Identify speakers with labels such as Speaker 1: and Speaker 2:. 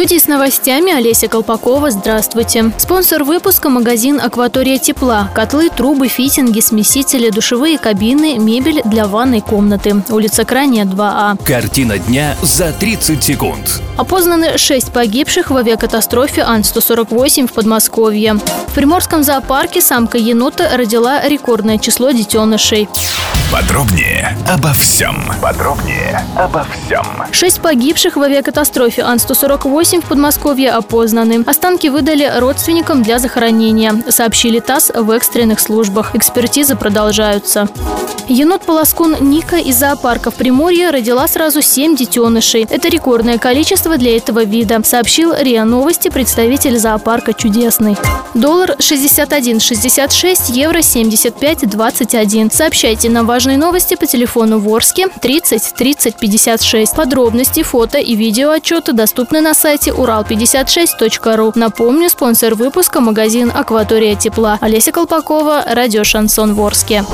Speaker 1: Студии с новостями Олеся Колпакова. Здравствуйте. Спонсор выпуска – магазин «Акватория тепла». Котлы, трубы, фитинги, смесители, душевые кабины, мебель для ванной комнаты. Улица Крайняя, 2А.
Speaker 2: Картина дня за 30 секунд.
Speaker 1: Опознаны шесть погибших в авиакатастрофе Ан-148 в Подмосковье. В Приморском зоопарке самка енота родила рекордное число детенышей.
Speaker 3: Подробнее обо всем. Подробнее обо всем.
Speaker 1: Шесть погибших в авиакатастрофе Ан-148 в Подмосковье опознаны. Останки выдали родственникам для захоронения, сообщили ТАСС в экстренных службах. Экспертизы продолжаются. Енот-полоскун Ника из зоопарка в Приморье родила сразу семь детенышей. Это рекордное количество для этого вида, сообщил РИА Новости представитель зоопарка «Чудесный». Доллар 61,66, евро 75,21. Сообщайте нам важные новости по телефону Ворске 30 30 56. Подробности, фото и видео отчеты доступны на сайте урал56.ру. Напомню, спонсор выпуска – магазин «Акватория тепла». Олеся Колпакова, радио «Шансон Ворске».